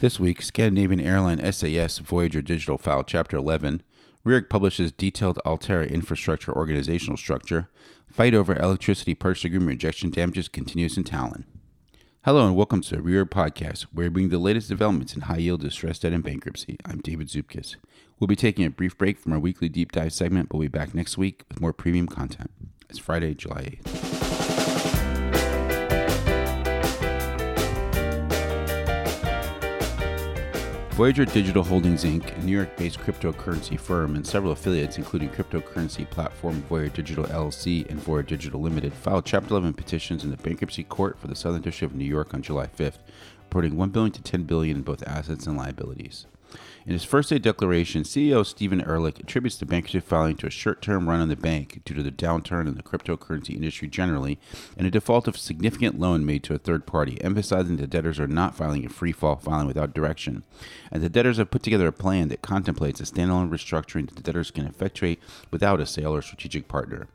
This week, Scandinavian airline SAS Voyager Digital File Chapter 11. Reorg publishes detailed Altera infrastructure organizational structure. Fight over electricity purchase agreement rejection damages continues in Talen. Hello and welcome to the Reorg podcast, where we bring the latest developments in high yield distressed debt and bankruptcy. I'm David Zupkis. We'll be taking a brief break from our weekly deep dive segment, but we'll be back next week with more premium content. It's Friday, July 8th. Voyager Digital Holdings Inc., a New York based cryptocurrency firm, and several affiliates, including cryptocurrency platform Voyager Digital LLC and Voyager Digital Limited, filed Chapter 11 petitions in the bankruptcy court for the Southern District of New York on July 5th, reporting 1 billion to 10 billion in both assets and liabilities. In his first day declaration, CEO Stephen Ehrlich attributes the bankruptcy filing to a short term run on the bank due to the downturn in the cryptocurrency industry generally and a default of significant loan made to a third party, emphasizing that debtors are not filing a free fall filing without direction. And the debtors have put together a plan that contemplates a standalone restructuring that the debtors can effectuate without a sale or strategic partner.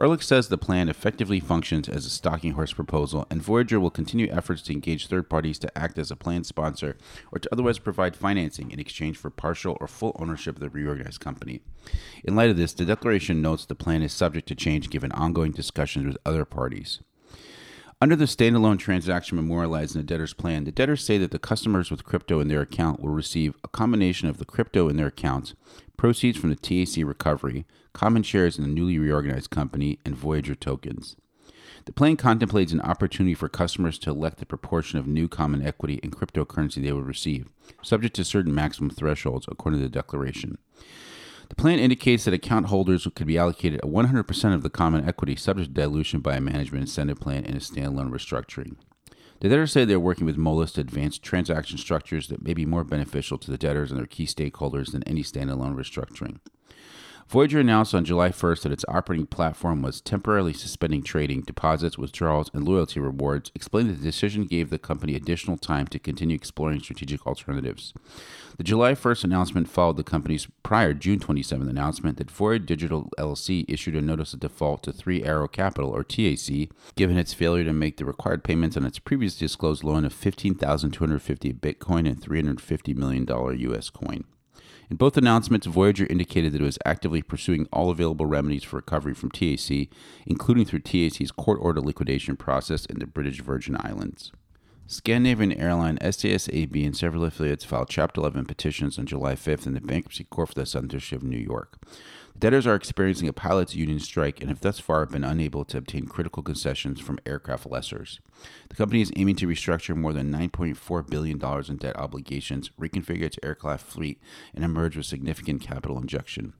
Ehrlich says the plan effectively functions as a stalking horse proposal, and Voyager will continue efforts to engage third parties to act as a plan sponsor or to otherwise provide financing in exchange for partial or full ownership of the reorganized company. In light of this, the declaration notes the plan is subject to change given ongoing discussions with other parties. Under the standalone transaction memorialized in the debtor's plan, the debtors say that the customers with crypto in their account will receive a combination of the crypto in their accounts, proceeds from the TAC recovery, common shares in the newly reorganized company, and Voyager tokens. The plan contemplates an opportunity for customers to elect the proportion of new common equity and cryptocurrency they will receive, subject to certain maximum thresholds according to the declaration. The plan indicates that account holders could be allocated 100% of the common equity subject to dilution by a management incentive plan and a standalone restructuring. The debtors say they're working with Moelis to advance transaction structures that may be more beneficial to the debtors and their key stakeholders than any standalone restructuring. Voyager announced on July 1st that its operating platform was temporarily suspending trading, deposits, withdrawals, and loyalty rewards, explaining that the decision gave the company additional time to continue exploring strategic alternatives. The July 1st announcement followed the company's prior June 27th announcement that Voyager Digital LLC issued a notice of default to Three Arrow Capital, or TAC, given its failure to make the required payments on its previously disclosed loan of 15,250 Bitcoin and $350 million US coin. In both announcements, Voyager indicated that it was actively pursuing all available remedies for recovery from TAC, including through TAC's court order liquidation process in the British Virgin Islands. Scandinavian airline SAS AB and several affiliates filed Chapter 11 petitions on July 5th in the bankruptcy court for the Southern District of New York. The debtors are experiencing a pilots' union strike and have thus far been unable to obtain critical concessions from aircraft lessors. The company is aiming to restructure more than $9.4 billion in debt obligations, reconfigure its aircraft fleet, and emerge with significant capital injection.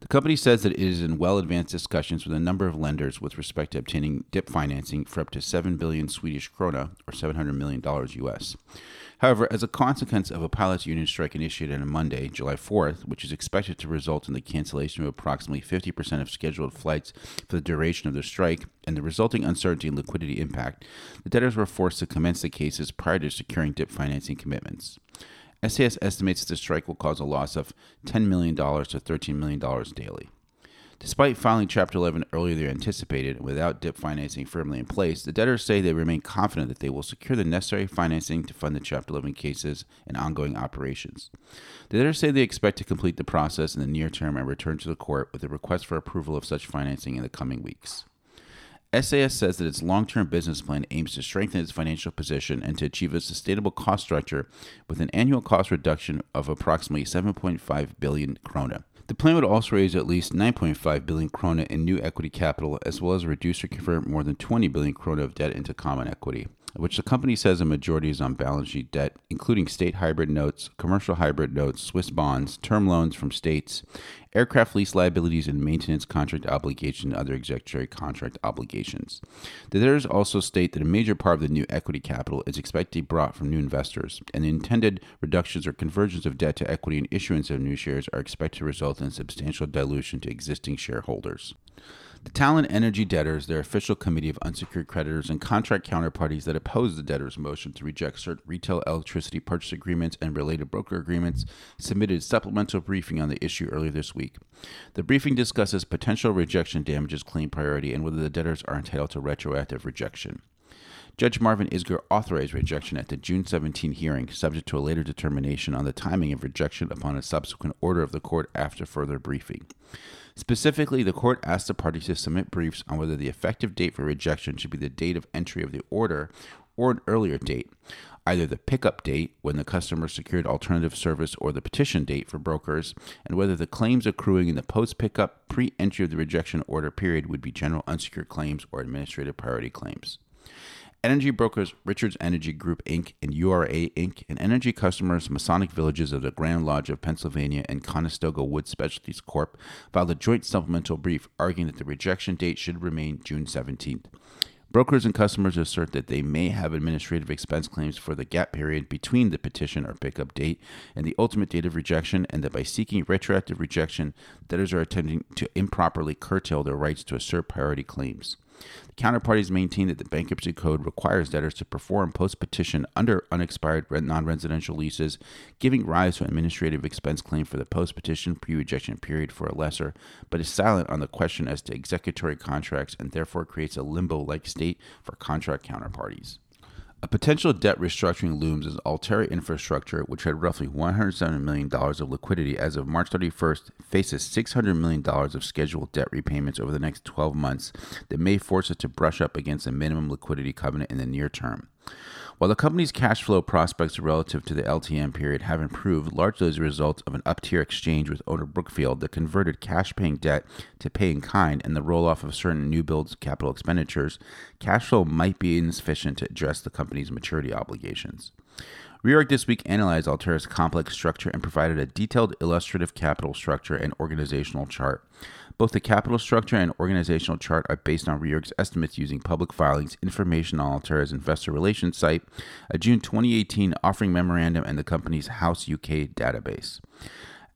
The company says that it is in well advanced discussions with a number of lenders with respect to obtaining DIP financing for up to 7 billion Swedish krona or $700 million US. However, as a consequence of a pilots union strike initiated on Monday, July 4th, which is expected to result in the cancellation of approximately 50% of scheduled flights for the duration of the strike and the resulting uncertainty and liquidity impact, the debtors were forced to commence the cases prior to securing DIP financing commitments. SAS estimates the strike will cause a loss of $10 million to $13 million daily. Despite filing Chapter 11 earlier than anticipated and without DIP financing firmly in place, the debtors say they remain confident that they will secure the necessary financing to fund the Chapter 11 cases and ongoing operations. The debtors say they expect to complete the process in the near term and return to the court with a request for approval of such financing in the coming weeks. SAS says that its long term business plan aims to strengthen its financial position and to achieve a sustainable cost structure with an annual cost reduction of approximately 7.5 billion krona. The plan would also raise at least 9.5 billion krona in new equity capital, as well as reduce or convert more than 20 billion krona of debt into common equity, which the company says a majority is on balance sheet debt, including state hybrid notes, commercial hybrid notes, Swiss bonds, term loans from states, aircraft lease liabilities, and maintenance contract obligations and other executory contract obligations. The debtors also state that a major part of the new equity capital is expected to be brought from new investors, and the intended reductions or conversions of debt to equity and issuance of new shares are expected to result in substantial dilution to existing shareholders. The Talen Energy debtors, their official committee of unsecured creditors, and contract counterparties that oppose the debtors' motion to reject certain retail electricity purchase agreements and related broker agreements submitted supplemental briefing on the issue earlier this week. The briefing discusses potential rejection damages claim priority and whether the debtors are entitled to retroactive rejection. Judge Marvin Isgur authorized rejection at the June 17 hearing, subject to a later determination on the timing of rejection upon a subsequent order of the court after further briefing. Specifically, the court asked the parties to submit briefs on whether the effective date for rejection should be the date of entry of the order or an earlier date, either the pickup date when the customer secured alternative service or the petition date for brokers, and whether the claims accruing in the post pickup pre entry of the rejection order period would be general unsecured claims or administrative priority claims. Energy brokers Richards Energy Group Inc. and URA Inc. and energy customers Masonic Villages of the Grand Lodge of Pennsylvania and Conestoga Wood Specialties Corp. filed a joint supplemental brief arguing that the rejection date should remain June 17th. Brokers and customers assert that they may have administrative expense claims for the gap period between the petition or pickup date and the ultimate date of rejection, and that by seeking retroactive rejection, debtors are attempting to improperly curtail their rights to assert priority claims. The counterparties maintain that the bankruptcy code requires debtors to perform post petition under unexpired non residential leases, giving rise to an administrative expense claim for the post petition pre rejection period for a lesser, but is silent on the question as to executory contracts and therefore creates a limbo like state for contract counterparties. A potential debt restructuring looms as Altera Infrastructure, which had roughly $107 million of liquidity as of March 31st, faces $600 million of scheduled debt repayments over the next 12 months that may force it to brush up against a minimum liquidity covenant in the near term. While the company's cash flow prospects relative to the LTM period have improved largely as a result of an up tier exchange with owner Brookfield that converted cash paying debt to pay in kind and the roll off of certain new builds capital expenditures, cash flow might be insufficient to address the company's maturity obligations. Reorg this week analyzed Altera's complex structure and provided a detailed illustrative capital structure and organizational chart. Both the capital structure and organizational chart are based on Reorg's estimates using public filings, information on Altera's investor relations site, a June 2018 offering memorandum, and the company's House UK database.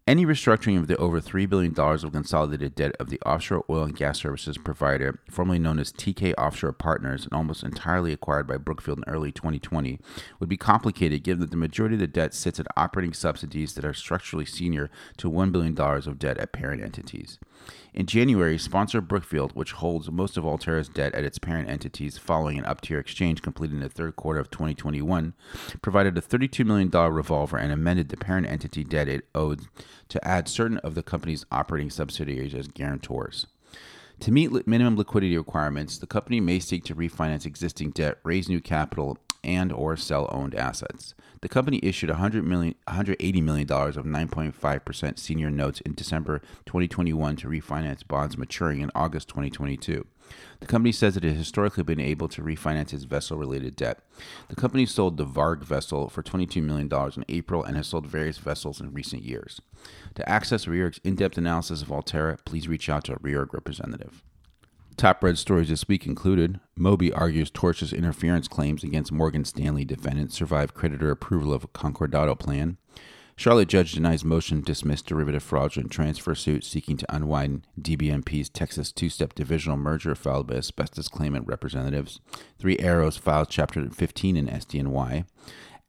Any restructuring of the over $3 billion of consolidated debt of the offshore oil and gas services provider, formerly known as Teekay Offshore Partners and almost entirely acquired by Brookfield in early 2020, would be complicated given that the majority of the debt sits at operating subsidies that are structurally senior to $1 billion of debt at parent entities. In January, sponsor Brookfield, which holds most of Altera's debt at its parent entities following an up tier exchange completed in the third quarter of 2021, provided a $32 million revolver and amended the parent entity debt it owed to add certain of the company's operating subsidiaries as guarantors. To meet minimum liquidity requirements, the company may seek to refinance existing debt, raise new capital, and or sell owned assets. The company issued $100 million, $180 million of 9.5% senior notes in December 2021 to refinance bonds maturing in August 2022. The company says it has historically been able to refinance its vessel related debt. The company sold the Varg vessel for $22 million in April and has sold various vessels in recent years. To access Reorg's in depth analysis of Altera, please reach out to a Reorg representative. Top red stories this week included Moby argues tortious interference claims against Morgan Stanley defendants survive creditor approval of Concordato plan. Charlotte judge denies motion to dismiss derivative fraudulent transfer suit seeking to unwind DBMP's Texas two step divisional merger filed by asbestos claimant representatives. Three Arrows files Chapter 15 in SDNY.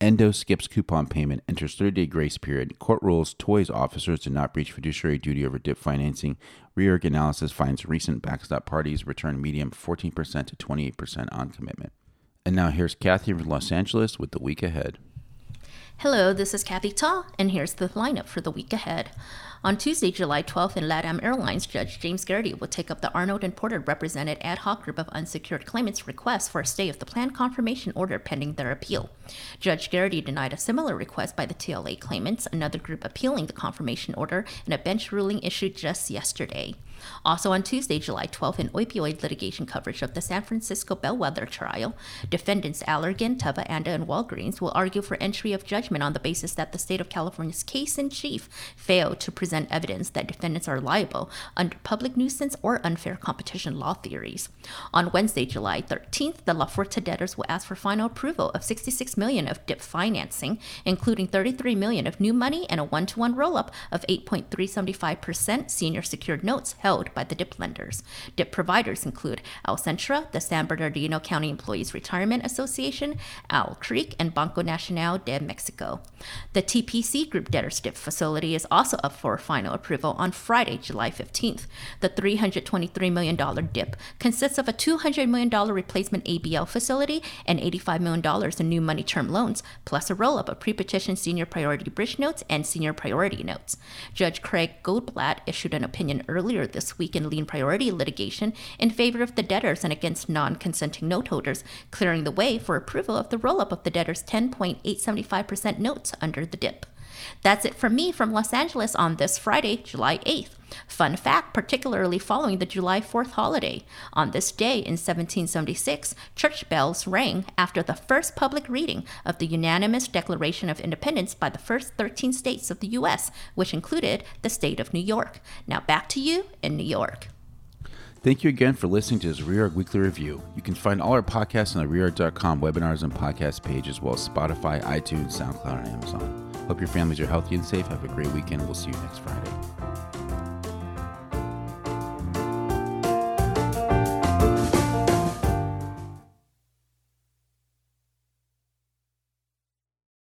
Endo skips coupon payment, enters 30 day grace period. Court rules toys officers do not breach fiduciary duty over DIP financing. Reorg analysis finds recent backstop parties return medium 14% to 28% on commitment. And now here's Kathy from Los Angeles with the week ahead. Hello, this is Kathy Ta, and here's the lineup for the week ahead. On Tuesday, July 12th, in LATAM Airlines, Judge James Garrity will take up the Arnold and Porter represented ad hoc group of unsecured claimants' request for a stay of the plan confirmation order pending their appeal. Judge Garrity denied a similar request by the TLA claimants, another group appealing the confirmation order, in a bench ruling issued just yesterday. Also on Tuesday, July 12th, in opioid litigation coverage of the San Francisco Bellwether trial, defendants Allergan, Teva, Anda, and Walgreens will argue for entry of judgment on the basis that the state of California's case in chief failed to present evidence that defendants are liable under public nuisance or unfair competition law theories. On Wednesday, July 13th, the La Fuerza debtors will ask for final approval of 66 million of DIP financing, including 33 million of new money and a one-to-one roll-up of 8.375% senior secured notes held held by the DIP lenders. DIP providers include Alcentra, the San Bernardino County Employees Retirement Association, Owl Creek, and Banco Nacional de Mexico. The TPC Group debtors DIP facility is also up for final approval on Friday, July 15th. The $323 million DIP consists of a $200 million replacement ABL facility and $85 million in new money term loans, plus a roll up of pre petition senior priority bridge notes and senior priority notes. Judge Craig Goldblatt issued an opinion earlier this week in lien priority litigation in favor of the debtors and against non consenting note holders, clearing the way for approval of the roll up of the debtors' 10.875% notes under the DIP. That's it from me from Los Angeles on this Friday, July 8th. Fun fact, particularly following the July 4th holiday. On this day in 1776, church bells rang after the first public reading of the unanimous Declaration of Independence by the first 13 states of the U.S., which included the state of New York. Now back to you in New York. Thank you again for listening to this Reorg Weekly Review. You can find all our podcasts on the Reorg.com webinars and podcast page, as well as Spotify, iTunes, SoundCloud, and Amazon. Hope your families are healthy and safe. Have a great weekend. We'll see you next Friday.